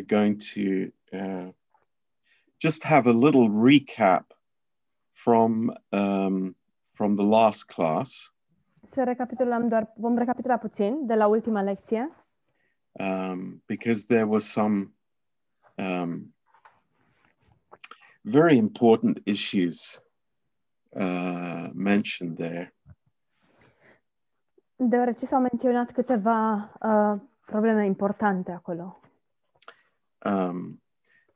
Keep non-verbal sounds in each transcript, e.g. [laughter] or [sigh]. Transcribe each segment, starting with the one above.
we're going to uh, just have a little recap from um, from the last class. Să recapitulăm doar, vom recapitula puțin de la ultima lecție, um, because there were some um, very important issues uh, mentioned there. deoarece s-au menționat câteva uh, probleme importante acolo. Um,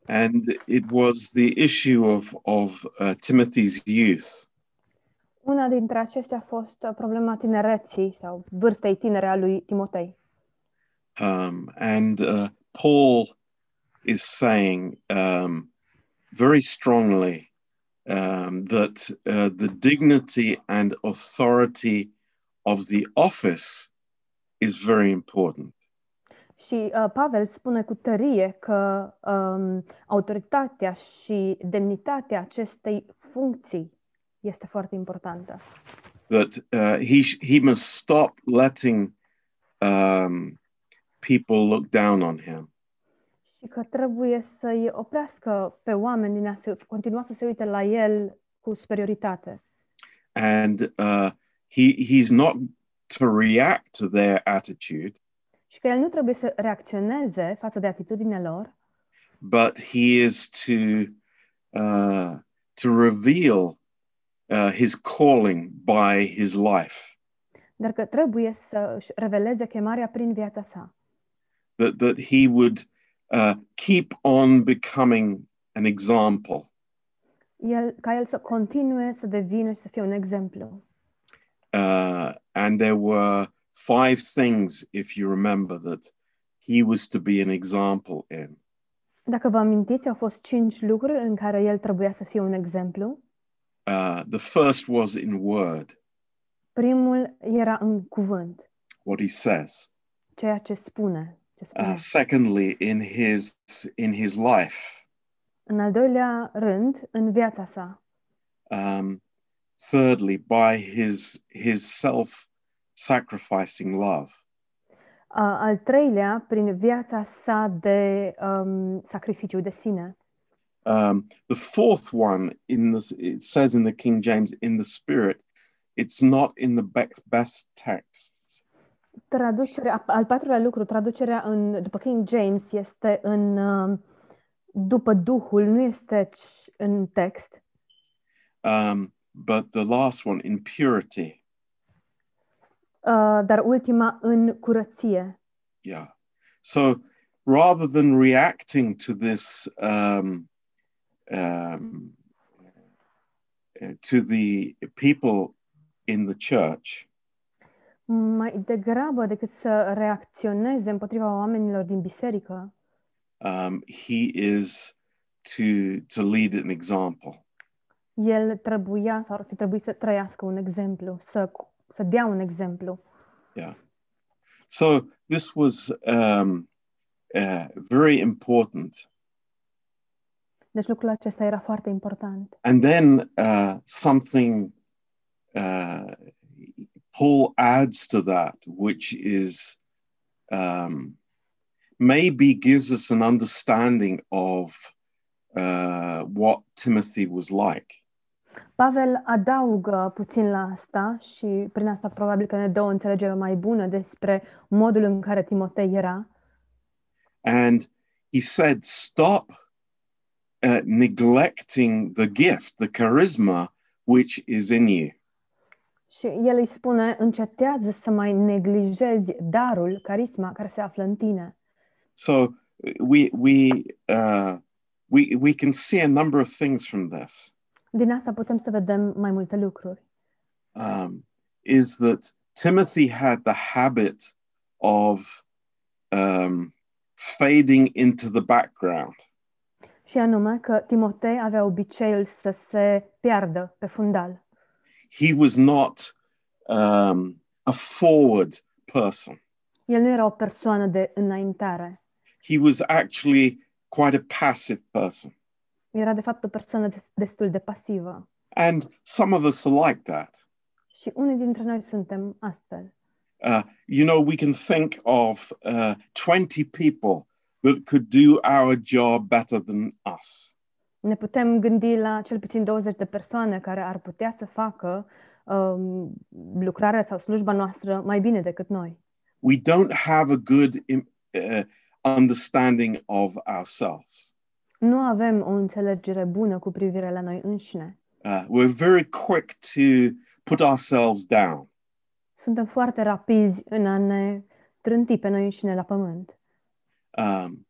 and it was the issue of, of uh, Timothy's youth. Una dintre acestea a fost uh, problema tinereții sau vârstei tinere a lui Timotei. Um, and uh, Paul is saying um, very strongly um, that uh, the dignity and authority of the office is very important. Și uh, Pavel spune cu tărie că um, autoritatea și demnitatea acestei funcții este foarte importantă. That uh, he, sh- he must stop letting um, people look down on him. Și că trebuie să-i oprească pe oameni din a se, continua să se uite la el cu superioritate. And uh, he, he's not to react to their attitude, Și că el nu trebuie să reacționeze față de atitudinea lor, but he is to, uh, to reveal uh, his calling by his life. dar că trebuie să își reveleze chemarea prin viața sa. that that he would uh, keep on becoming an example. El, ca el să continue să devină și să fie un exemplu. Uh, and there were five things, if you remember, that he was to be an example in. Dacă vă amintiți, au fost cinci lucruri în care el trebuia să fie un exemplu. Uh, the first was in word, Primul era în cuvânt, what he says. ceea ce spune. Ce spune. Uh, secondly, in his in his life. În al doilea rând, în viața sa. Um, thirdly, by his his self-sacrificing love. A, al treilea, prin viața sa de um, sacrificiu de sine. Um, the fourth one in the it says in the King James in the Spirit. It's not in the best texts. Traducerea, al patrulea lucru, traducerea în, după King James este în um, după Duhul, nu este în text, Um, but the last one in purity. Uh, dar ultima în curăție. Yeah. So rather than reacting to this um, um, uh, to the people in the church, Mai degrabă decât să reacționeze împotriva oamenilor din biserică, um, he is to to lead an example. el trebuia sau ar fi trebuit să trăiască un exemplu, să, să dea un exemplu. Yeah. So this was um, uh, very important. Deci lucrul acesta era foarte important. And then uh, something uh, Paul adds to that, which is um, maybe gives us an understanding of uh, what Timothy was like. Pavel adaugă puțin la asta și prin asta probabil că ne dă o înțelegere mai bună despre modul în care Timotei era. And he said, Stop uh, neglecting the gift, the charisma which is in you. Și el îi spune, încetează să mai neglijezi darul, carisma care se află în tine. So we we uh, we we can see a number of things from this. Din asta putem să vedem mai multe lucruri. Um, is that Timothy had the habit of um, fading into the background. Și anume că Timotei avea obiceiul să se piardă pe fundal. He was not um, a forward person. El nu era o persoană de înaintare. He was actually quite a passive person. Era de fapt o persoană des- destul de pasivă. And some of us are like that. Și unii dintre noi suntem astfel. Uh, you know, we can think of uh, 20 people that could do our job better than us. Ne putem gândi la cel puțin 20 de persoane care ar putea să facă um, lucrarea sau slujba noastră mai bine decât noi. We don't have a good im- uh, understanding of ourselves. Nu avem o înțelegere bună cu privire la noi înșine. Uh, we're very quick to put ourselves down. Suntem foarte rapizi în a ne trânti pe noi înșine la pământ. Um,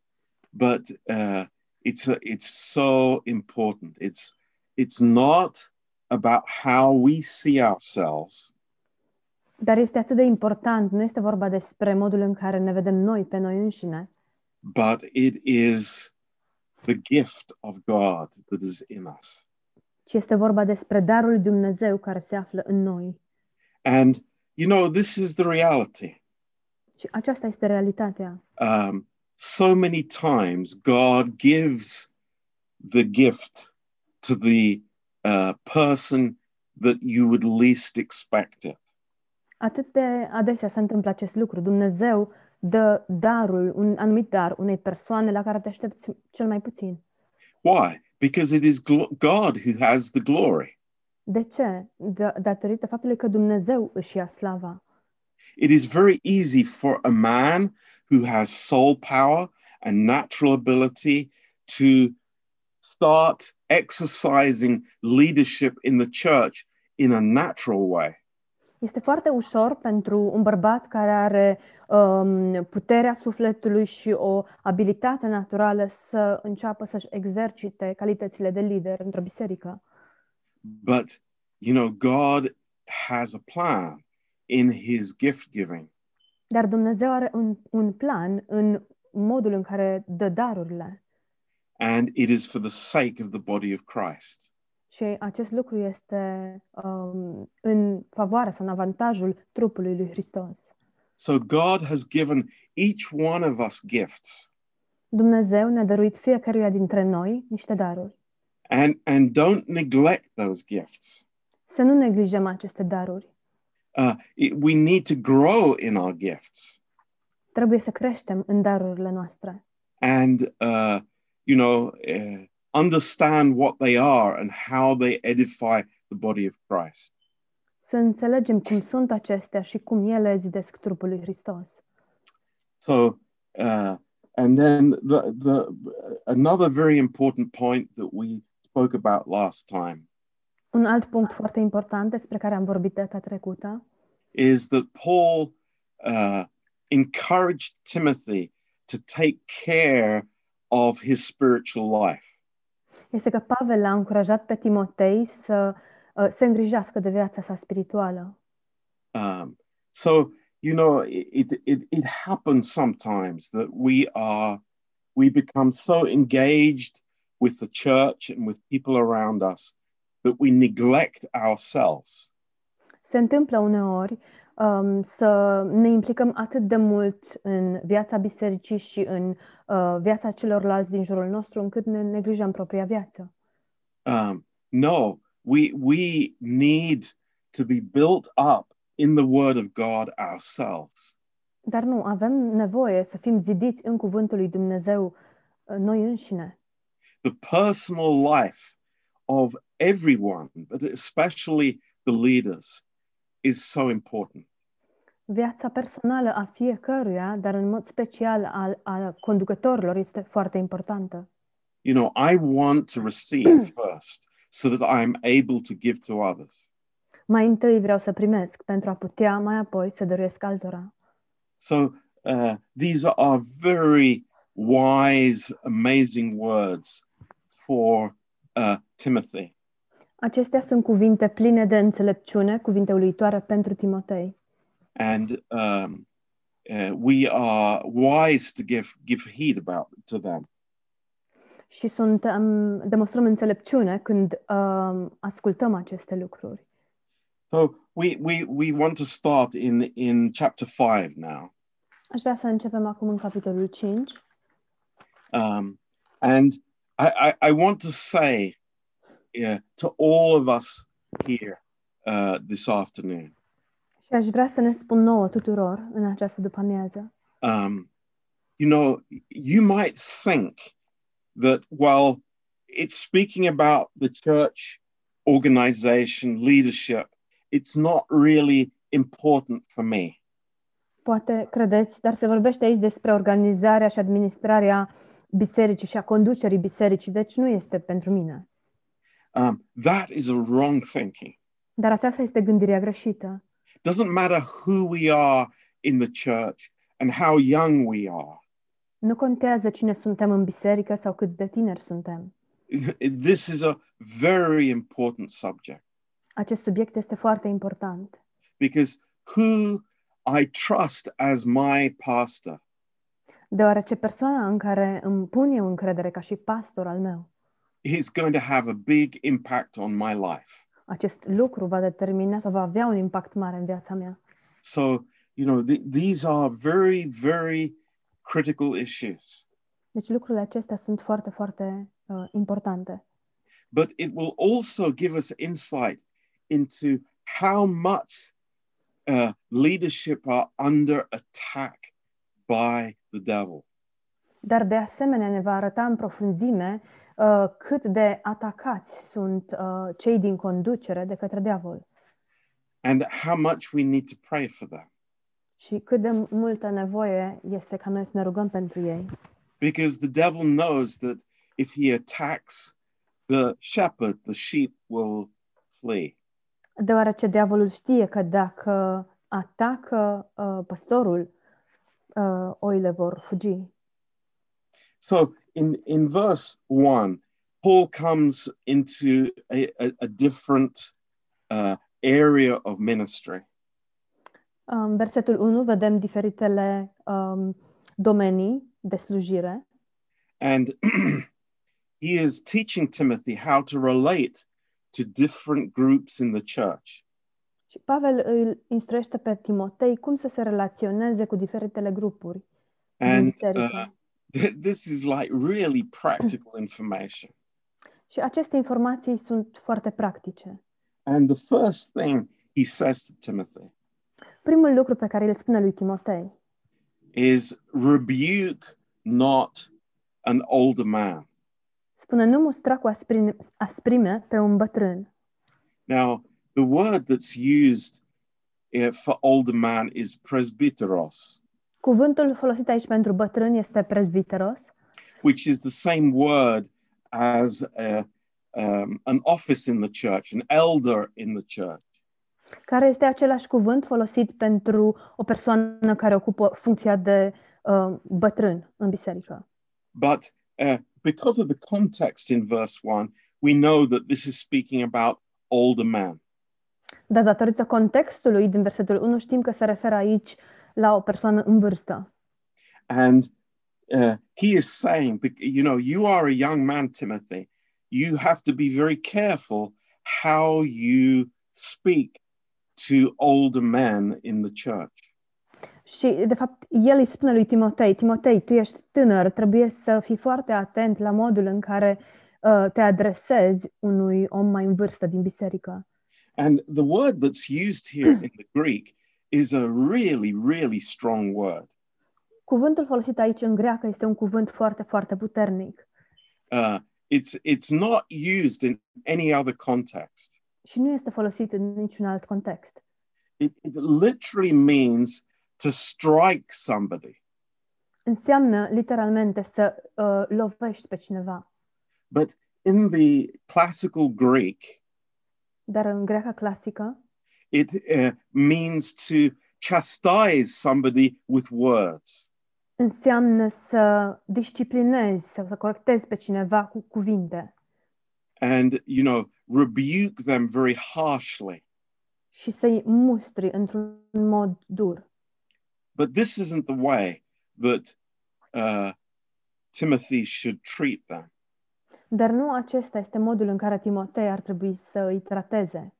but uh, it's a, it's so important. It's it's not about how we see ourselves, Dar este atât de important, nu este vorba despre modul în care ne vedem noi pe noi înșine, but it is the gift of God that is in us. ci este vorba despre darul lui Dumnezeu care se află în noi. And you know, this is the reality. Și aceasta este realitatea. Um, so many times God gives the gift to the uh, person that you would least expect it. Atât de adesea se întâmplă acest lucru. Dumnezeu dă darul, un anumit dar unei persoane la care te aștepți cel mai puțin. Why? Because it is God who has the glory. De ce? Da- datorită faptului că Dumnezeu își ia slava. It is very easy for a man who has soul power and natural ability to start exercising leadership in the church in a natural way. Este foarte ușor pentru un bărbat care are um, puterea sufletului și o abilitate naturală să înceapă să-și exercite calitățile de lider într-o biserică. But, you know, God has a plan in his gift giving. Dar Dumnezeu are un, un plan în modul în care dă darurile. And it is for the sake of the body of Christ. Și acest lucru este um, în favoarea sau în avantajul trupului lui Hristos. So God has given each one of us gifts. Dumnezeu ne-a dăruit fiecăruia dintre noi niște daruri. And, and don't neglect those gifts. Să nu neglijăm aceste daruri. Uh, it, we need to grow in our gifts. Trebuie să creștem în darurile noastre. and uh, you know uh, understand what they are and how they edify the body of Christ. Să înțelegem cum sunt acestea și cum ele zidesc trupul lui Hristos. So, uh, and then the the another very important point that we spoke about last time Un alt punct foarte important despre care am vorbit data trecută is that Paul uh, encouraged Timothy to take care of his spiritual life. Este că Pavel l-a încurajat pe Timotei să uh, se îngrijească de viața sa spirituală. Um, so you know, it, it it happens sometimes that we are we become so engaged with the church and with people around us that we neglect ourselves. Se întâmplă uneori um, să ne implicăm atât de mult în viața bisericii și în uh, viața celorlalți din jurul nostru încât ne neglijăm propria viață. Um, no, we we need to be built up in the Word of God ourselves. Dar nu, avem nevoie să fim zidiți în cuvântul lui Dumnezeu uh, noi înșine. The personal life of everyone, but especially the leaders, is so important. Viața personală a fiecăruia, dar în mod special al, al conducătorilor, este foarte importantă. You know, I want to receive [clears throat] first so that I am able to give to others. Mai întâi vreau să primesc pentru a putea mai apoi să dăruiesc altora. So uh, these are very wise, amazing words for uh, Timothy. Acestea sunt cuvinte pline de înțelepciune, cuvinte uluitoare pentru Timotei. And um, uh, we are wise to give, give heed about to them. Și sunt, um, demonstrăm înțelepciune când um, ascultăm aceste lucruri. So we, we, we want to start in, in chapter 5 now. Aș vrea să începem acum în capitolul 5 Um, and I, I, I want to say uh, to all of us here uh, this afternoon și aș vrea să ne spun nouă tuturor în această după-amiază um, you know, you might think that, well, it's speaking about the church organization, leadership. It's not really important for me. Poate credeți, dar se vorbește aici despre organizarea și administrarea bisericii și a conducerii bisericii, deci nu este pentru mine. Um, that is a wrong thinking. Dar aceasta este gândirea greșită. Doesn't matter who we are in the church and how young we are. Nu contează cine suntem în biserică sau cât de tineri suntem. This is a very important subject Acest subiect este foarte important. because who I trust as my pastor Deoarece persoana în care îmi pun eu încredere ca și pastor al meu, is going to have a big impact on my life. Acest lucru va determina sau va avea un impact mare în viața mea. So, you know, th- these are very, very critical issues. Deci lucrurile acestea sunt foarte, foarte uh, importante. But it will also give us insight into how much uh, leadership are under attack by the devil. Dar de asemenea ne va arăta în profunzime uh, cât de atacați sunt uh, cei din conducere de către diavol and how much we need to pray for them. și cât de multă nevoie este ca noi să ne rugăm pentru ei. Because the devil knows that if he attacks the shepherd, the sheep will flee. Deoarece diavolul știe că dacă atacă uh, păstorul, uh, oile vor fugi. So in, in verse 1, Paul comes into a, a, a different uh, area of ministry. În versetul 1 vedem diferitele um, domenii de slujire And [clears throat] he is teaching Timothy how to relate to different groups in the church. și Pavel îl instruiește pe Timotei cum să se relaționeze cu diferitele grupuri And uh, [laughs] this is like really practical information. Și aceste informații sunt foarte practice. And the first thing he says to Timothy Primul lucru pe care îl spune lui Timotei is rebuke not an older man. spune nu mustra cu asprime, asprime pe un bătrân. Now, the word that's used uh, for older man is presbyteros, Cuvântul folosit aici pentru bătrân este presbiteros, which is the same word as a, um, an office in the church, an elder in the church. care este același cuvânt folosit pentru o persoană care ocupă funcția de uh, bătrân în biserică. But uh, because of the context in verse 1, we know that this is speaking about older men. Dar datorită contextului din versetul 1 știm că se referă aici la o persoană în vârstă. And uh, he is saying, you know, you are a young man, Timothy. You have to be very careful how you speak to older men in the church. Și, de fapt, el îi spune lui Timotei, Timotei, tu ești tânăr, trebuie să fii foarte atent la modul în care uh, te adresezi unui om mai în vârstă din biserică. And the word that's used here in the Greek is a really, really strong word. Cuvântul folosit aici în greacă este un cuvânt foarte, foarte puternic Uh, it's, it's not used in any other context. și nu este folosit în niciun alt context. It, it literally means to strike somebody. Înseamnă literalmente să uh, lovești pe cineva. But in the classical Greek, Dar în greaca clasică it uh, means to chastise somebody with words. înseamnă să disciplinezi sau să corectezi pe cineva cu cuvinte and you know rebuke them very harshly și să-i mustri într-un mod dur. but this isn't the way that uh, timothy should treat them Dar nu acesta este modul în care Timotei ar trebui să îi trateze.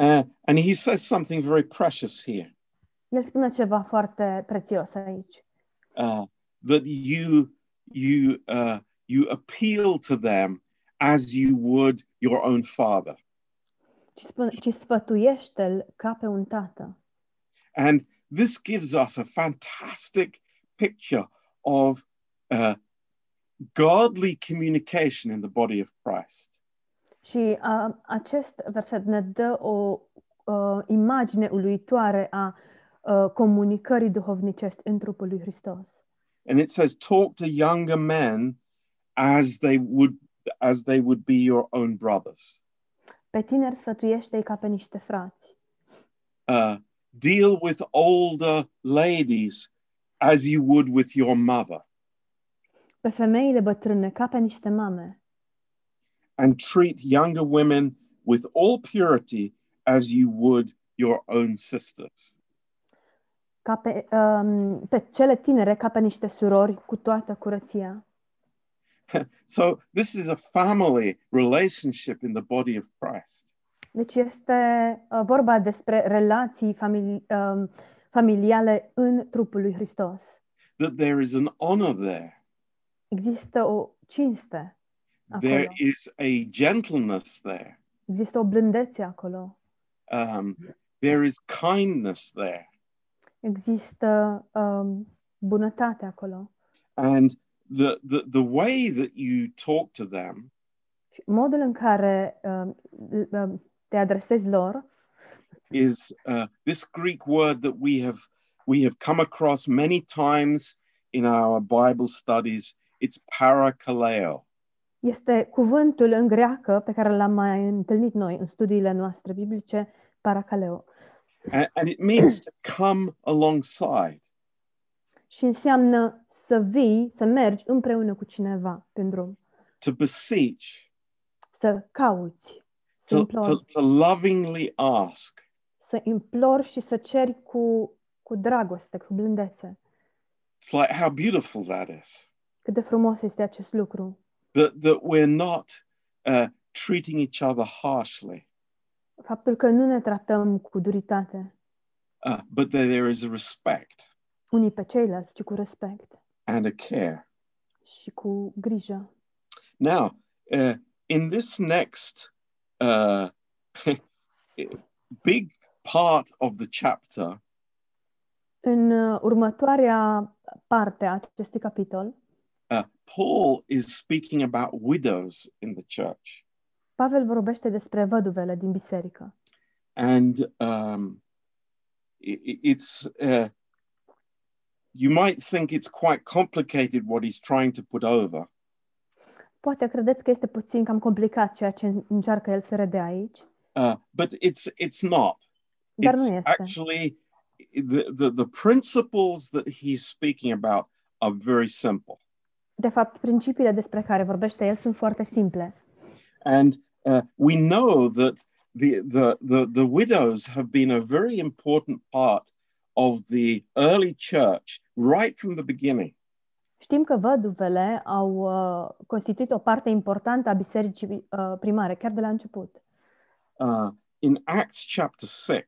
Uh, and he says something very precious here El spune ceva foarte prețios aici. uh, that you you uh, you appeal to them as you would your own father Ci, spune, ci sfătuiește-l ca pe un tată. and this gives us a fantastic picture of uh, godly communication in the body of Christ. Și uh, acest verset ne dă o uh, imagine uluitoare a uh, comunicării duhovnicești în trupul lui Hristos. And it says, talk to younger men as they would as they would be your own brothers. Pe tineri sfătuiește ca pe niște frați. Uh, deal with older ladies as you would with your mother. Pe femeile bătrâne ca pe niște mame. And treat younger women with all purity as you would your own sisters. Ca pe, um, pe cele tinere ca pe niște surori cu toată curăția. [laughs] So, this is a family relationship in the body of Christ. Deci este uh, vorba despre relații famili- um, familiale în trupul lui Hristos. That there is an honor there, Există o cinste there is a gentleness there, Există o blândețe acolo. um, there is kindness there. Există um, bunătate acolo. And the, the, the way that you talk to them modul în care um, um, te adresezi lor is uh, this Greek word that we have we have come across many times in our Bible studies. It's parakaleo, este cuvântul în greacă pe care l-am mai întâlnit noi în studiile noastre biblice, parakaleo. and, and it means to come alongside, Și înseamnă să vii, să mergi împreună cu cineva pe drum, to beseech, să cauți, să to, implori, to, to lovingly ask. să implori și să ceri cu, cu dragoste, cu blândețe. It's like how beautiful that is. Cât de frumos este acest lucru. That that we're not uh, treating each other harshly, Faptul că nu ne tratăm cu duritate uh, but that there is a respect unii pe ceilalți, ci cu respect and a care. și cu grijă. Now, uh, in this next uh, [laughs] big part of the chapter, În uh, următoarea parte a acestui capitol, uh, Paul is speaking about widows in the church. Pavel vorbește despre văduvele din biserică. And um, i- i- it's, uh, you might think it's quite complicated what he's trying to put over, Poate credeți că este puțin cam complicat ceea ce încearcă el să redea aici, uh, but it's, it's not. dar it's nu este. actually the, the, the principles that he's speaking about are very simple. De fapt, principiile despre care vorbește el sunt foarte simple. And uh, we know that the, the, the, the widows have been a very important part of the early church right from the beginning. Știm că văduvele au uh, constituit o parte importantă a bisericii uh, primare, chiar de la început. Uh, in Acts chapter 6,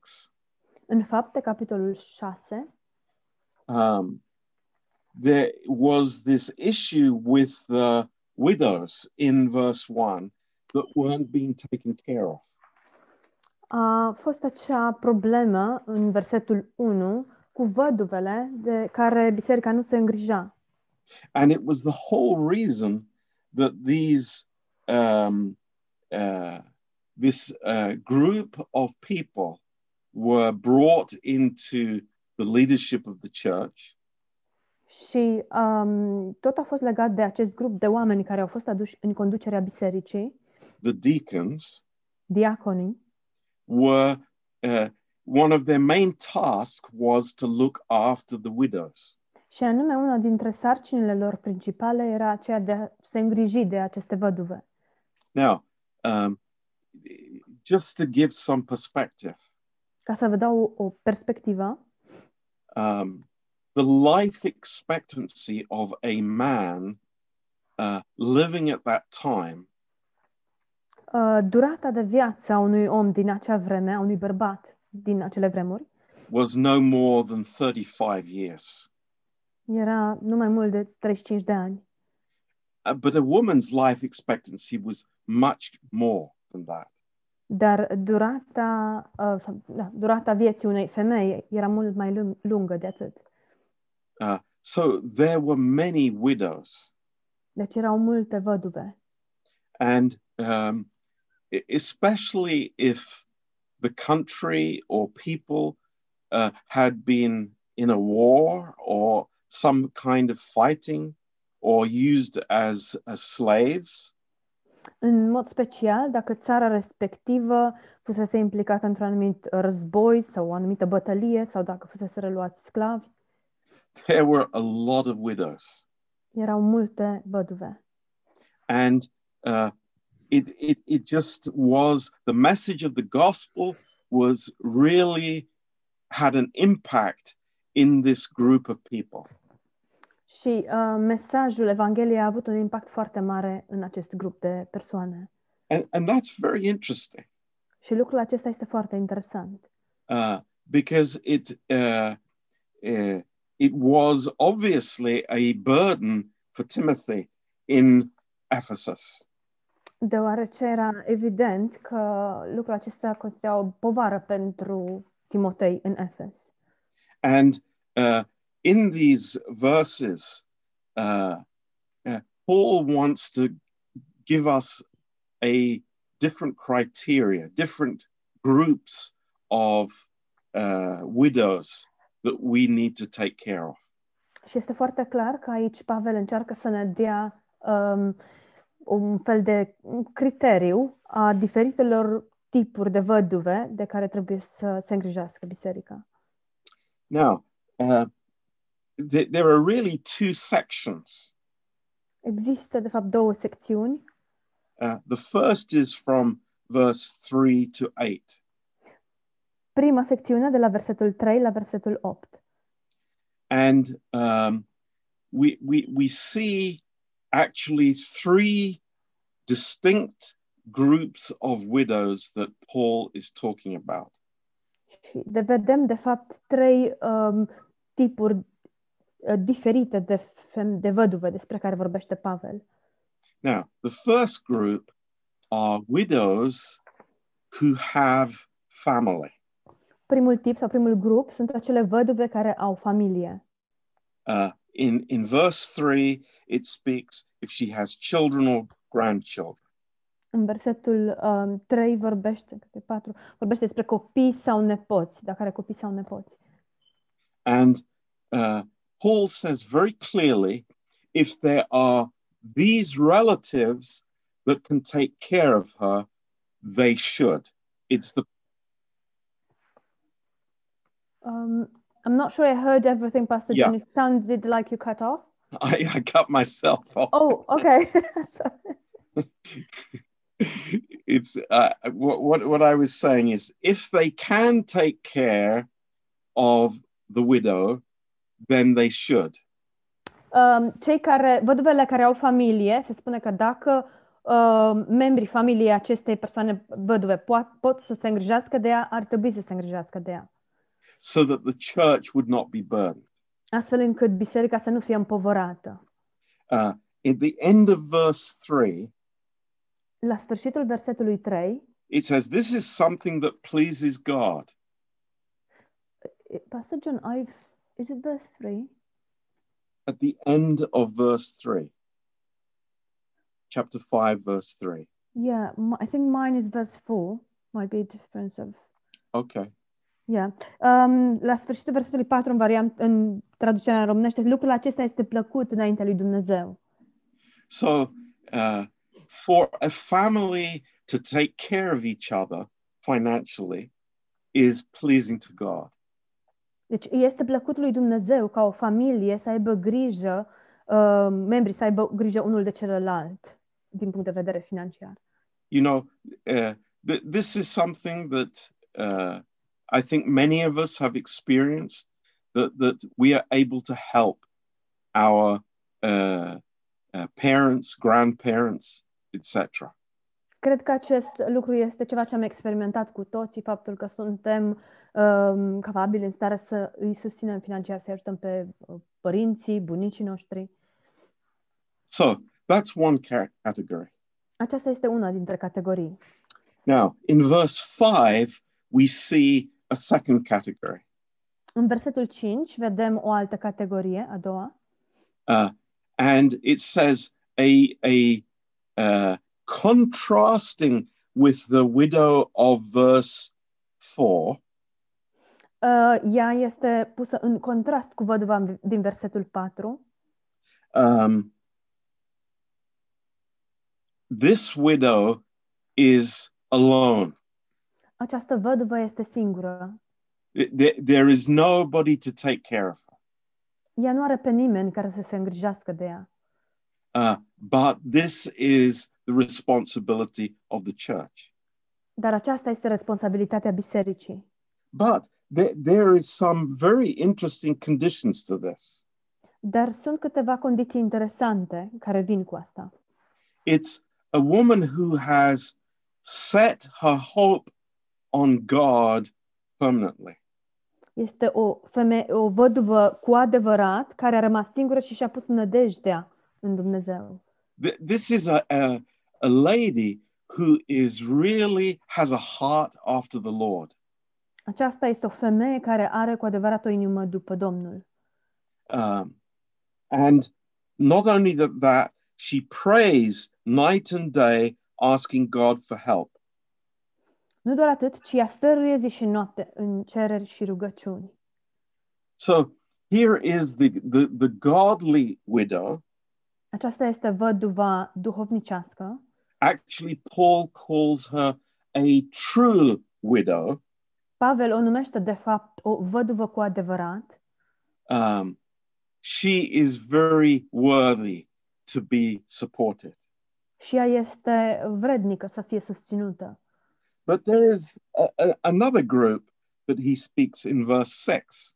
În fapte, capitolul 6, um, there was this issue with the widows in verse 1 that weren't being taken care of. a fost acea problemă în versetul 1 cu văduvele de care biserica nu se îngrija. And it was the whole reason that these um, uh, this uh, group of people were brought into the leadership of the church Și um, tot a fost legat de acest grup de oameni care au fost aduși în conducerea bisericii, the deacons diaconii, were uh, one of their main tasks was to look after the widows. Și anume una dintre sarcinile lor principale era aceea de a se îngriji de aceste văduve. now um, just to give some perspective. Ca să vă dau o, o perspectivă, um, the life expectancy of a man uh, living at that time uh, durata de viață a unui om din acea vreme, a unui bărbat din acele vremuri, was no more than 35 years. era nu mai mult de 35 de ani. Uh, but a woman's life expectancy was much more than that. Dar durata, uh, sau, da, durata vieții unei femei era mult mai lung- lungă de atât. Uh, So there were many widows. Deci erau multe văduve. And um, especially if the country or people uh, had been in a war or some kind of fighting or used as, as slaves, În mod special, dacă țara respectivă fusese implicată într-un anumit război sau o anumită bătălie sau dacă fusese reluați sclavi, there were a lot of widows. erau multe văduve. And uh, it, it, it just was the message of the gospel was really had an impact in this group of people. Și uh, mesajul Evangheliei a avut un impact foarte mare în acest grup de persoane. And, and that's very interesting Și lucrul acesta este foarte interesant. uh, because it, uh, uh, it was obviously a burden for Timothy in Ephesus. Deoarece era evident că lucrul acesta constituia o povară pentru Timotei în Efes. And uh, in these verses, uh, uh, Paul wants to give us a different criteria, different groups of uh, widows that we need to take care of. Și este foarte clar că aici Pavel încearcă să ne dea um, un fel de criteriu a diferitelor tipuri de văduve de care trebuie să se îngrijească biserica. Now, uh, th- there are really two sections. Există, de fapt, două secțiuni. Uh, the first is from verse 3 to 8. Prima secțiune, de la versetul 3 la versetul 8. and um, we, we, we see actually three distinct groups of widows that Paul is talking about. Și de vedem, de fapt, trei um, tipuri uh, diferite de, fem- de văduve despre care vorbește Pavel. Now, the first group are widows who have family. Primul tip sau primul grup sunt acele văduve care au familie. Uh, in, in verse 3, it speaks if she has children or grandchildren. În versetul um, 3 vorbește, pe 4, vorbește despre copii sau nepoți, dacă are copii sau nepoți. And uh, Paul says very clearly if there are these relatives that can take care of her, they should. It's the Um, I'm not sure I heard everything, Pastor Yeah. John. It sounded like you cut off. [laughs] I, I cut myself off. Oh, okay. [laughs] [laughs] It's uh, what, what what I was saying is if they can take care of the widow, then they should. um, cei care, văduvele care au familie, se spune că dacă uh, membrii familiei acestei persoane văduve pot, pot să se îngrijească de ea, ar trebui să se îngrijească de ea. So that the church would not be burned. Astfel încât biserica să nu fie împovărată. Uh, at the end of verse 3, La sfârșitul versetului 3, it says, This is something that pleases God. Pastor John, I've, is it verse 3? At the end of verse 3, chapter 5, verse 3. Yeah, I think mine is verse 4. Might be a difference of Okay. Yeah. Um, la sfârșitul versetului 4 în, variant, în traducerea în românește, lucrul acesta este plăcut înaintea lui Dumnezeu. So, uh, for a family to take care of each other financially is pleasing to God. Deci este plăcut lui Dumnezeu ca o familie să aibă grijă, uh, membrii să aibă grijă unul de celălalt din punct de vedere financiar. You know, uh, th- this is something that uh, I think many of us have experienced that, that we are able to help our uh, uh, parents, grandparents, etc. Cred că acest lucru este ceva ce am experimentat cu toții, faptul că suntem um, capabili în stare să îi susținem financiar, să ajutăm pe uh, părinții, bunicii noștri. So that's one ca- category. Aceasta este una dintre categorii. Now, in verse 5, we see a second category. În versetul 5 vedem o altă categorie, a doua, Uh, and it says a, a uh, contrasting with the widow of verse 4, Uh, ea este pusă în contrast cu văduva din versetul 4. um, this widow is alone. Această văduvă este singură. There, there is nobody to take care of her. Ea nu are pe nimeni care să se îngrijească de ea. Uh, but this is the responsibility of the church. Dar aceasta este responsabilitatea bisericii. But there, there is some very interesting conditions to this. Dar sunt câteva condiții interesante care vin cu asta. It's a woman who has set her hope on God permanently. Este o femeie, o văduvă cu adevărat care a rămas singură și și-a pus nădejdea în Dumnezeu. Th- This is a, a, a lady who is really has a heart after the Lord. Aceasta este o femeie care are cu adevărat o inimă după Domnul. Um, and not only that, that, she prays night and day, asking God for help. Nu doar atât, ci ea stăruie zi și noapte în cereri și rugăciuni. So here is the, the, the godly widow. Aceasta este văduva duhovnicească. Actually, Paul calls her a true widow. Pavel o numește de fapt o văduvă cu adevărat. Um, she is very worthy to be supported. și ea este vrednică să fie susținută. But there is a, a, another group that he speaks in verse 6.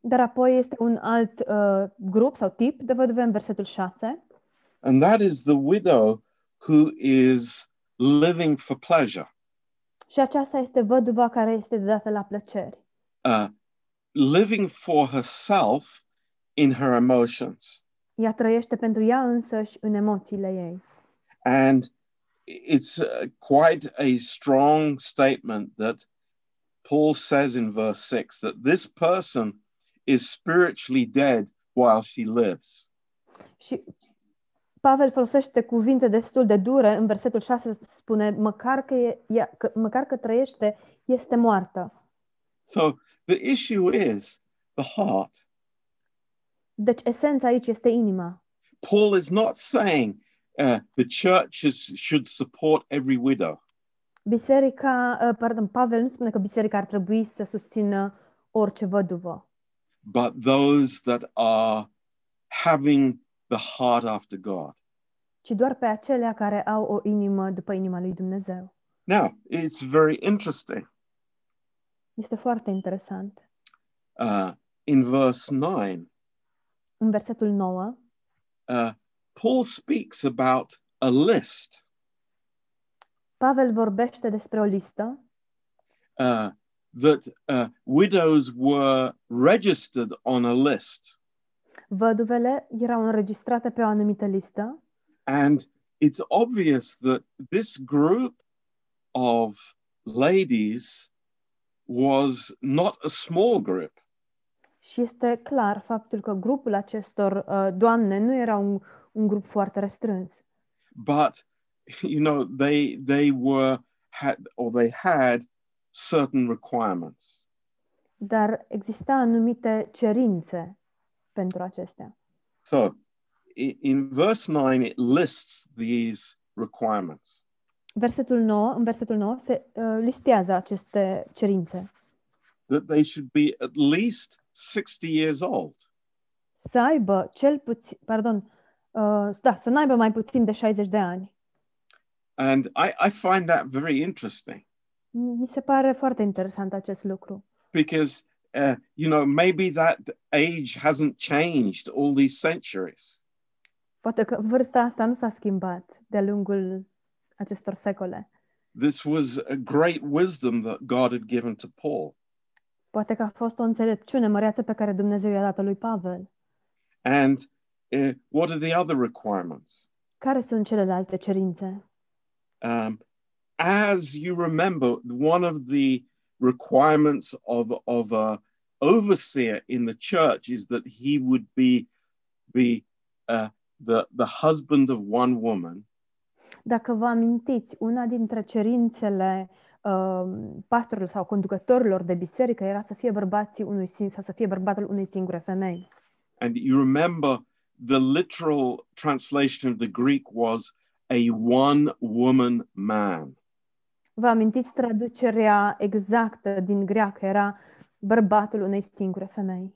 Dar apoi este un alt uh, grup sau tip de văduve în versetul 6, And that is the widow who is living for pleasure, și aceasta este văduva care este dată la plăceri. uh, living for herself in her emotions. Ea trăiește pentru ea însăși în emoțiile ei. And it's uh, quite a strong statement that Paul says in verse 6 that this person is spiritually dead while she lives. Și Pavel folosește cuvinte destul de dure, în versetul 6 spune, măcar că, e, ea, că, măcar că trăiește, este moartă. So the issue is the heart. Deci esența aici este inima. Paul is not saying uh, the church is, should support every widow. Biserica, uh, pardon, Pavel nu spune că biserica ar trebui să susțină orice văduvă, but those that are having the heart after God. ci doar pe acelea care au o inimă după inima lui Dumnezeu. Now, it's very interesting. Este foarte interesant. Uh, in verse 9, În versetul 9, uh, Paul speaks about a list Pavel vorbește despre o listă uh, that uh, widows were registered on a list. Văduvele erau înregistrate pe o anumită listă And it's obvious that this group of ladies was not a small group. și este clar faptul că grupul acestor uh, doamne nu era un, un grup foarte restrâns, but you know they they were had or they had certain requirements dar exista anumite cerințe pentru acestea. so i- in verse 9 it lists these requirements Versetul 9, în versetul 9 se uh, listează aceste cerințe. that they should be at least 60 years old Să aibă cel puțin, pardon, uh, da, să n-aibă mai puțin de 60 de ani. and i i find that very interesting Mi se pare foarte interesant acest lucru. because uh, you know maybe that age hasn't changed all these centuries Poate că vârsta asta nu s-a schimbat de-a lungul acestor secole. this was a great wisdom that god had given to paul Poate că a fost o înțelepciune măreață pe care Dumnezeu i-a dat lui Pavel. and uh, what are the other requirements Care sunt celelalte cerințe? um, as you remember, one of the requirements of, of a overseer in the church is that he would be be uh, the the husband of one woman Dacă vă amintiți, una dintre cerințele uh, pastorilor sau conducătorilor de biserică era să fie bărbații unui sing- sau să fie bărbatul unei singure femei. and you remember the literal translation of the Greek was a one woman man. Vă amintiți traducerea exactă din greacă era bărbatul unei singure femei.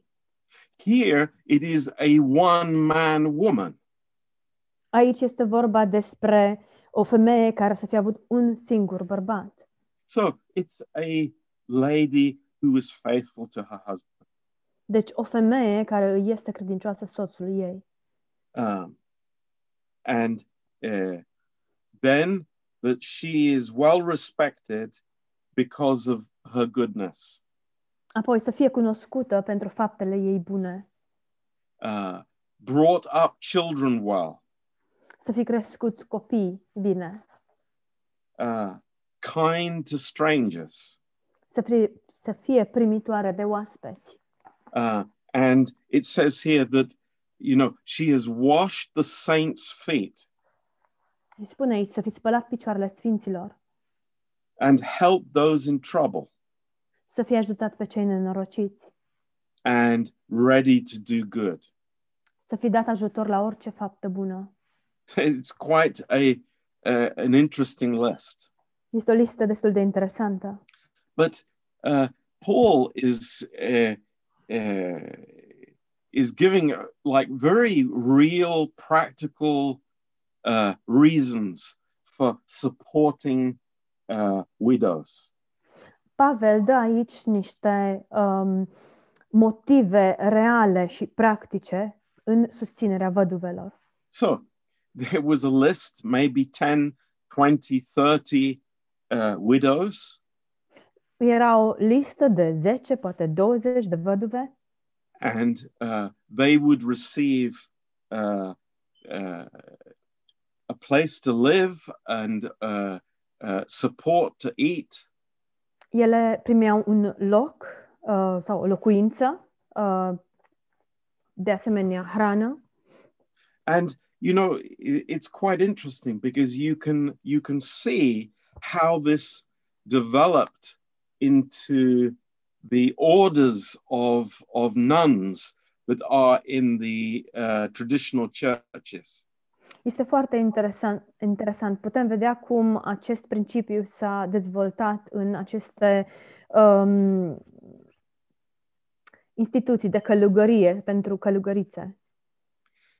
Here it is a one man woman. Aici este vorba despre o femeie care să fie avut un singur bărbat. So it's a lady who was faithful to her husband. Deci o femeie care îi este credincioasă soțului ei. Um, and uh, then that she is well respected because of her goodness. Apoi să fie cunoscută pentru faptele ei bune, Uh, brought up children well, să fi crescut copii bine, uh, kind to strangers. să fie, să fie primitoare de oaspeți. Uh, and it says here that, you know, she has washed the saints' feet Îi spune aici să fi spălat picioarele sfinților, and helped those in trouble să fie ajutat pe cei nenorociți, and ready to do good. să fi dat ajutor la orice faptă bună. It's quite a, uh, an interesting list. Este o listă destul de interesantă. But uh, Paul is uh, is giving uh, like very real, practical uh, reasons for supporting uh, widows. Pavel dă aici niște um, motive reale și practice în susținerea văduvelor. So there was a list, maybe 10, 20, 30 uh, widows, Era o listă de 10, poate 20 de văduve and uh, they would receive uh, uh, a place to live and uh, uh, support to eat. ele primeau un loc uh, sau o locuință, de asemenea hrană And you know, it's quite interesting because you can you can see how this developed into the orders of of nuns that are in the uh, traditional churches. Este foarte interesant, interesant. Putem vedea cum acest principiu s-a dezvoltat în aceste um, instituții de călugărie pentru călugărițe.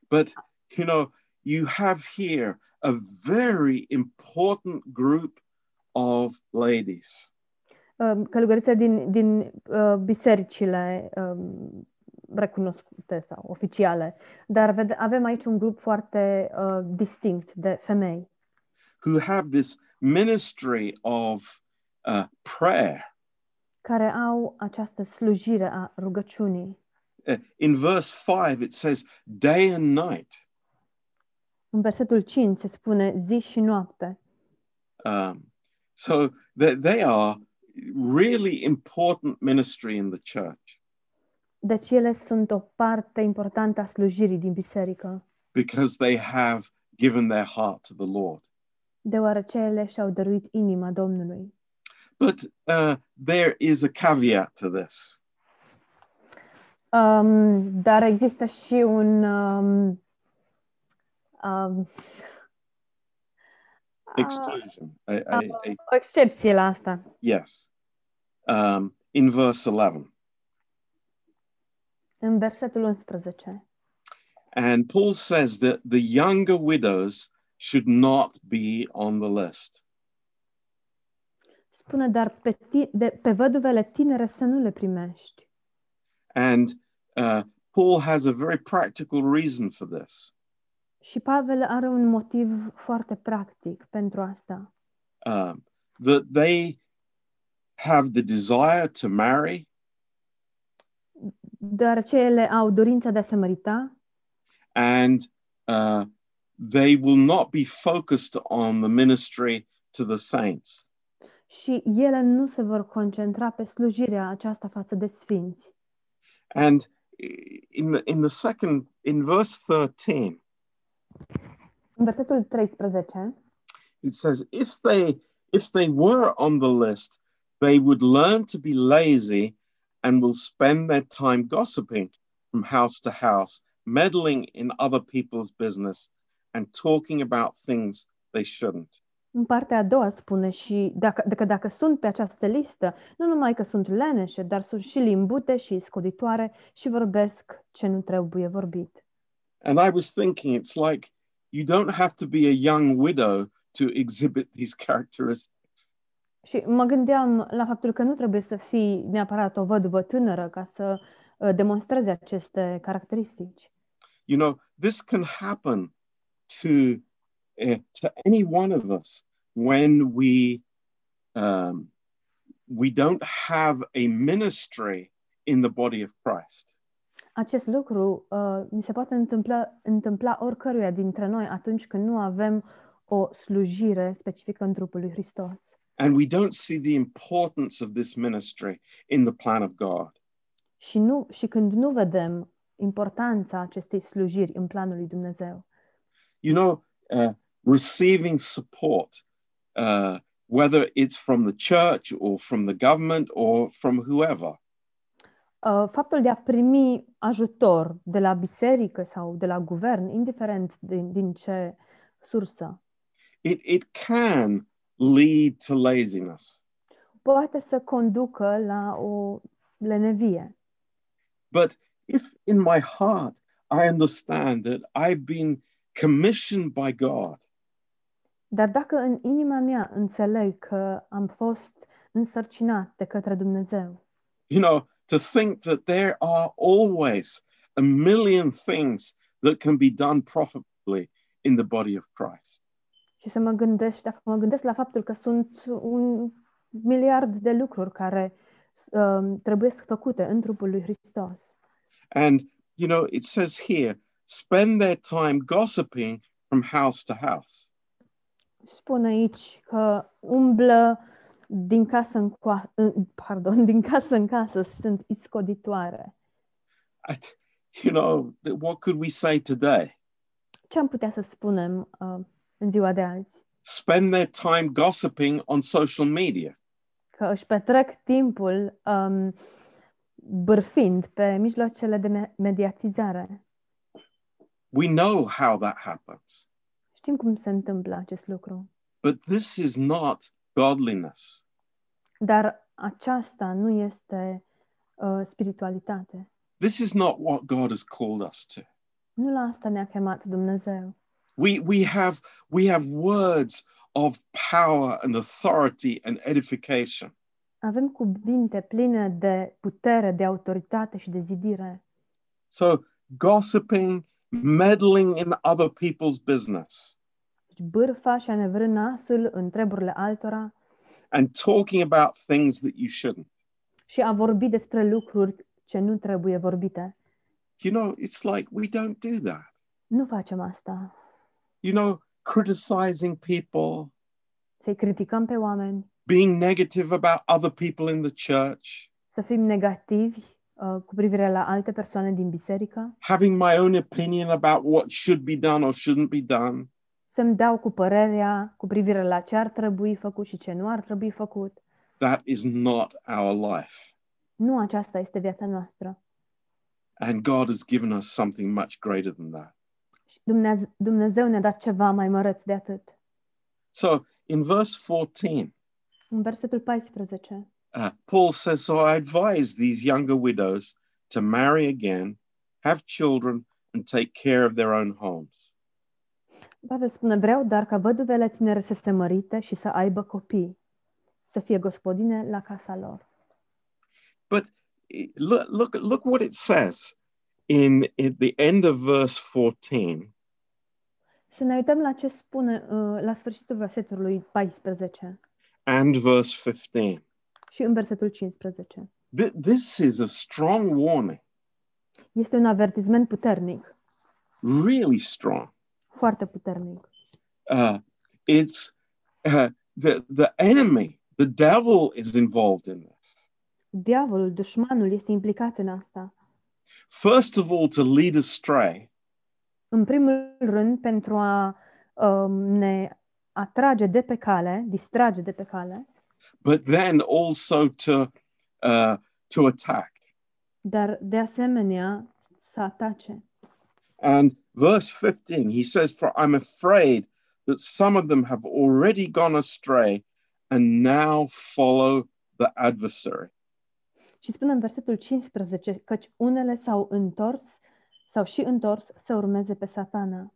But you know, you have here a very important group of ladies. Um, călugărițe din, din uh, bisericile um, recunoscute sau oficiale. Dar vede, avem aici un grup foarte uh, distinct de femei who have this ministry of uh, prayer. care au această slujire a rugăciunii. Uh, in verse 5, it says, day and night. În versetul 5 se spune zi și noapte. Um, so they, they are really important ministry in the church Deci ele sunt o parte importantă a slujirii din biserică, because they have given their heart to the Lord. deoarece ele și-au dăruit inima Domnului. But uh, there is a caveat to this. Um, dar există și un... Um, um, a- Exclusion. A, a, a, o excepție la asta. yes. Um, in verse 11. În versetul 11. And Paul says that the younger widows should not be on the list. Spune, dar pe, de, pe văduvele tinere să nu le primești. And uh, Paul has a very practical reason for this. Și Pavel are un motiv foarte practic pentru asta. Um, that they have the desire to marry, Deoarece ele au dorința de a se mărita and uh, they will not be focused on the ministry to the saints. și ele nu se vor concentra pe slujirea aceasta față de sfinți. And in the, in the second, in verse 13, În versetul 13, it says, if they, if they were on the list, they would learn to be lazy and will spend their time gossiping from house to house, meddling in other people's business and talking about things they shouldn't. în partea a doua spune și dacă, dacă, dacă sunt pe această listă, nu numai că sunt leneșe, dar sunt și limbute și scoditoare și vorbesc ce nu trebuie vorbit. And I was thinking, it's like you don't have to be a young widow to exhibit these characteristics. Și mă gândeam la faptul că nu trebuie să fii neapărat o văduvă tânără ca să uh, demonstreze aceste caracteristici. You know, this can happen to uh, to any one of us when we um, we don't have a ministry in the body of Christ. Acest lucru uh, mi se poate întâmpla, întâmpla oricăruia dintre noi atunci când nu avem o slujire specifică în trupul lui Hristos. And we don't see the importance of this ministry in the plan of God. Și, nu, și când nu vedem importanța acestei slujiri în planul lui Dumnezeu. You know, uh, receiving support, uh, whether it's from the church or from the government or from whoever, Uh, faptul de a primi ajutor de la biserică sau de la guvern, indiferent din, din ce sursă, it, it can lead to laziness. poate să conducă la o lenevie. But if in my heart I understand that I've been commissioned by God Dar dacă în inima mea înțeleg că am fost însărcinat de către Dumnezeu, you know, to think that there are always a million things that can be done profitably in the body of Christ. și să mă gândesc, dacă mă gândesc la faptul că sunt un miliard de lucruri care um, trebuie făcute în trupul lui Hristos. And, you know, it says here, spend their time gossiping from house to house. Spune aici că umblă din casă în, coa- în- pardon, [laughs] din casă în casă și sunt iscoditoare. I, you know, what could we say today? Ce am putea să spunem uh, în ziua de azi? Spend their time gossiping on social media. Că își petrec timpul um, bârfind pe mijloacele de me- mediatizare. We know how that happens. Știm cum se întâmplă acest lucru. But this is not godliness. Dar aceasta nu este uh, spiritualitate. This is not what God has called us to. Nu la asta ne-a chemat Dumnezeu. We, we, have, we have words of power and authority and edification. Avem cuvinte pline de putere, de autoritate și de zidire. So, gossiping, meddling in other people's business, Deci bârfa și a ne vrâ nasul în treburile altora and talking about things that you shouldn't. și a vorbi despre lucruri ce nu trebuie vorbite. You know, it's like we don't do that. Nu facem asta. You know, criticizing people, Să-i criticăm pe oameni, being negative about other people in the church, să fim negativi uh, cu privire la alte persoane din biserică, having my own opinion about what should be done or shouldn't be done. Să-mi dau cu părerea cu privire la ce ar trebui făcut și ce nu ar trebui făcut. That is not our life. Nu aceasta este viața noastră. And God has given us something much greater than that. Și Dumnezeu, Dumnezeu ne-a dat ceva mai măreț de atât. So in verse 14, În versetul 14, uh, Paul says, So I advise these younger widows to marry again, have children, and take care of their own homes. Pavel spune, vreau dar ca văduvele tinere să se mărite și să aibă copii, să fie gospodine la casa lor. But eh, look, look, look what it says in at the end of verse 14. Să ne uităm la ce spune uh, la sfârșitul versetului 14 and verse 15. și în versetul 15. Th- this is a strong warning, Este un avertisment puternic, really strong. Foarte puternic. Uh, it's uh, the, the enemy, the devil is involved in this. Diavolul, dușmanul, este implicat în asta. first of all, to lead astray, În primul rând, pentru a um, ne atrage de pe cale, distrage de pe cale, but then also to, uh, to attack. dar de asemenea să atace. And verse 15, he says, For I'm afraid that some of them have already gone astray and now follow the adversary. Și spune în versetul 15, căci unele s-au întors, s-au și întors să urmeze pe satana.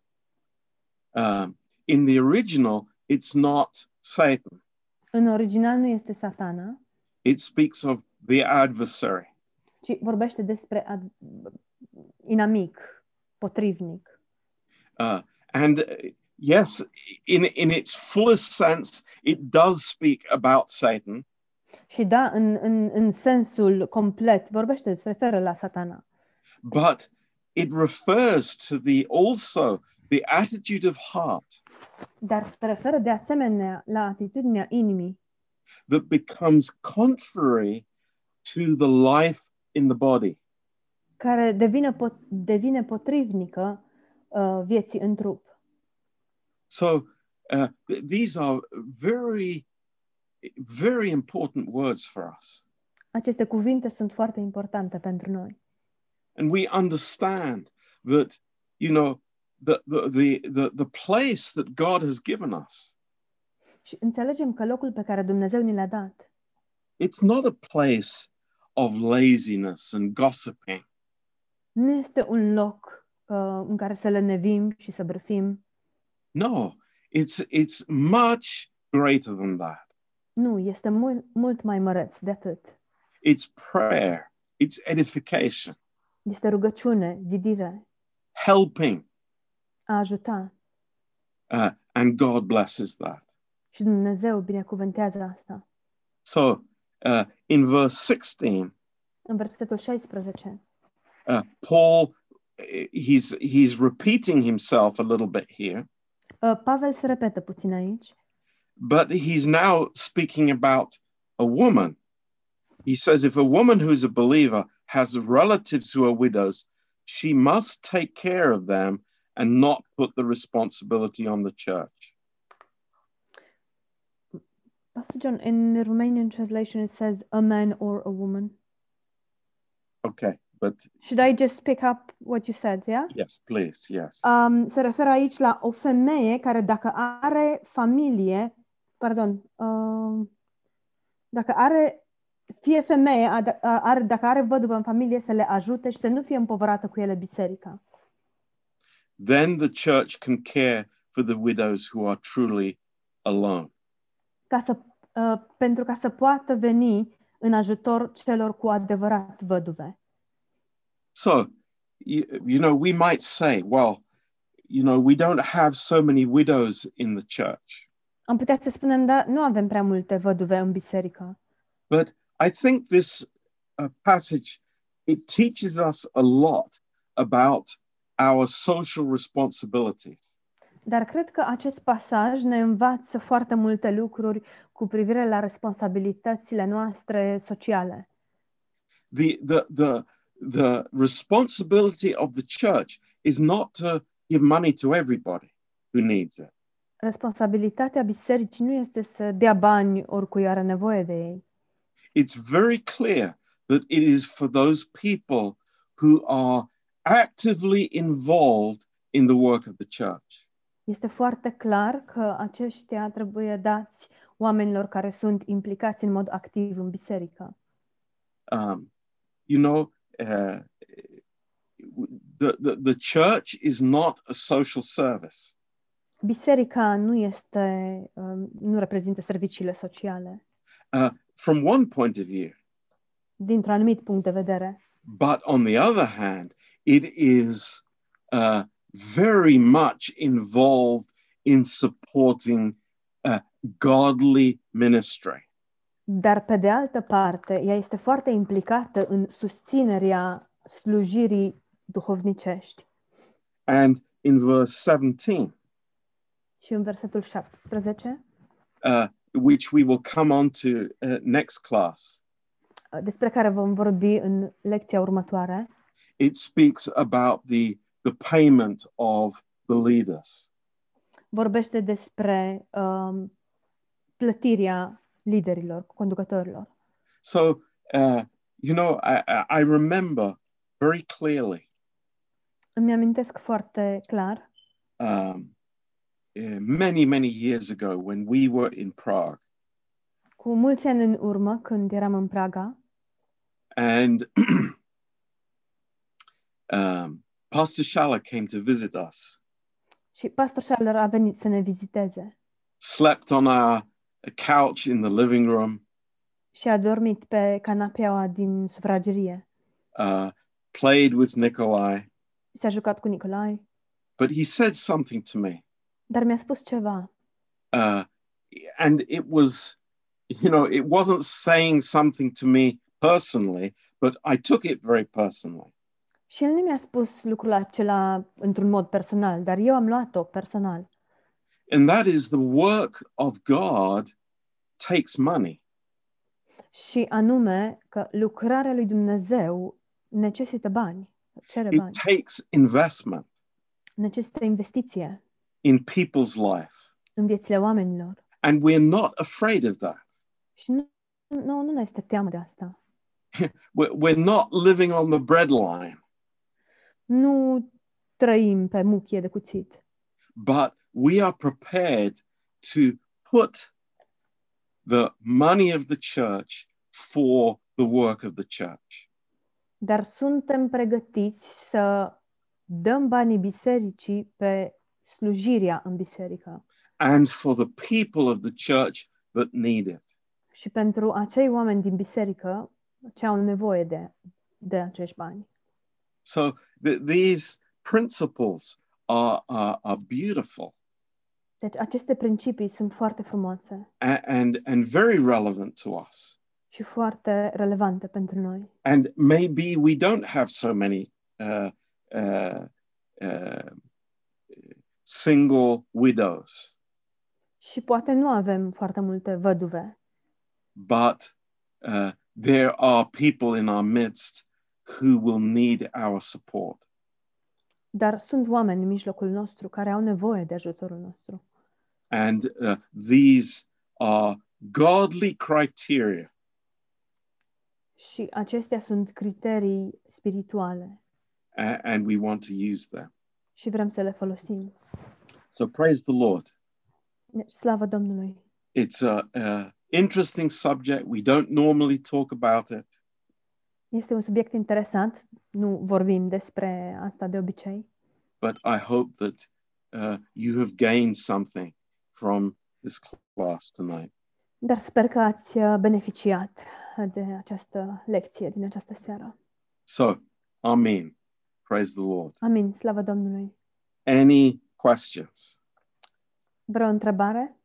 Um, in the original, it's not Satan, În original nu este satana, it speaks of the adversary. ci vorbește despre ad- inamic, potrivnic. Uh, and uh, yes, in, in its fullest sense, it does speak about Satan, Și da, în, în, în sensul complet, vorbește, se referă la satana. but it refers to the also the attitude of heart Dar se referă de asemenea la atitudinea inimii that becomes contrary to the life in the body. Care devine, pot, devine potrivnică uh, vieții în trup. So uh, th- these are very, very important words for us. Aceste cuvinte sunt foarte importante pentru noi. And we understand that, you know, the, the, the, the, the place that God has given us, Și înțelegem că locul pe care Dumnezeu ni l-a dat it's not a place of laziness and gossiping. Nu este un loc uh, în care să lenevim și să bârfim. No, it's, it's much greater than that. Nu, este mult, mult mai măreț de atât. It's prayer, it's edification, Este rugăciune, zidire, helping, a ajuta. uh, and God blesses that. Și Dumnezeu binecuvântează asta. So uh, in verse 16, În versetul 16, uh, Paul, he's, he's repeating himself a little bit here, uh, Pavel se repetă puțin aici, but he's now speaking about a woman. He says, if a woman who's a believer has relatives who are widows, she must take care of them and not put the responsibility on the church. Pastor John, in the Romanian translation it says a man or a woman. Okay, but Should I just pick up what you said, yeah? yes, please, yes. Um, se referă aici la o femeie care dacă are familie, pardon, um, dacă are, fie femeie, a- da- a- are, dacă are văduvă în familie, să le ajute și să nu fie împovărată cu ele biserica. then the church can care for the widows who are truly alone. Ca să, uh, pentru ca să poată veni în ajutor celor cu adevărat văduve. So, you, you know, we might say, well, you know, we don't have so many widows in the church. Am putea să spunem, da, nu avem prea multe văduve în biserică. But I think this uh, passage it teaches us a lot about our social responsibilities. Dar cred că acest pasaj ne învață foarte multe lucruri cu privire la responsabilitățile noastre sociale. The the the the responsibility of the church is not to give money to everybody who needs it. Responsabilitatea bisericii nu este să dea bani oricui are nevoie de ei. It's very clear that it is for those people who are actively involved in the work of the church. Este foarte clar că aceștia trebuie dați oamenilor care sunt implicați în mod activ în biserică. um, you know, uh, the, the, the church is not a social service. Biserica nu este, um, nu reprezintă serviciile sociale, Uh, from one point of view, dintr-un anumit punct de vedere. but on the other hand, it is uh, very much involved in supporting uh, godly ministry. Dar, pe de altă parte, ea este foarte implicată în susținerea slujirii duhovnicești. And in verse 17, Și în versetul 17, uh, which we will come on to uh, next class, despre care vom vorbi în lecția următoare, it speaks about the, the payment of the leaders. Vorbește despre um, plătirea liderilor, conducătorilor. So, uh, you know, I, I- remember very clearly Îmi amintesc foarte clar, um, uh, many, many years ago when we were in Prague. cu mulți ani în urmă, când eram în Praga, And [clears throat] um, Pastor Schaller came to visit us, și pastor Schaller a venit să ne viziteze slept on our couch in the living room, și a dormit pe canapeaua din sufragerie. uh, played with Nikolai. S-a jucat cu Nicolae, But he said something to me. dar mi-a spus ceva. Uh, and it was, you know, it wasn't saying something to me personally, but I took it very personally. Și el nu mi-a spus lucrul acela într-un mod personal, dar eu am luat-o personal. And that is the work of God takes money. Și anume că lucrarea lui Dumnezeu necesită bani, cere It bani, takes investment necesită investiție in people's life. în viețile oamenilor. And we're not afraid of that. Și nu, nu, nu ne este teamă de asta. [laughs] We're, we're not living on the bread line, Nu trăim pe muchie de cuțit, but we are prepared to put the money of the church for the work of the church. dar suntem pregătiți să dăm banii bisericii pe slujirea în biserică and for the people of the church that need it. și pentru acei oameni din biserică ce au nevoie de, de acești bani. So th- these principles are, are, are beautiful Deci aceste principii sunt foarte frumoase and, and, and very relevant to us. și foarte relevante pentru noi. And maybe we don't have so many uh, uh, uh, single widows, Și poate nu avem foarte multe văduve, but uh, there are people in our midst who will need our support. dar sunt oameni în mijlocul nostru care au nevoie de ajutorul nostru. And uh, these are godly criteria Și acestea sunt criterii spirituale a- and we want to use them. și vrem să le folosim. So praise the Lord. Deci, slavă Domnului! It's a, a interesting subject. We don't normally talk about it, Este un subiect interesant, nu vorbim despre asta de obicei, but I hope that uh, you have gained something from this class tonight. dar sper că ați uh, beneficiat de această lecție din această seară. So, Amen. Praise the Lord. Amin, slavă Domnului! Any questions? Vreo întrebare?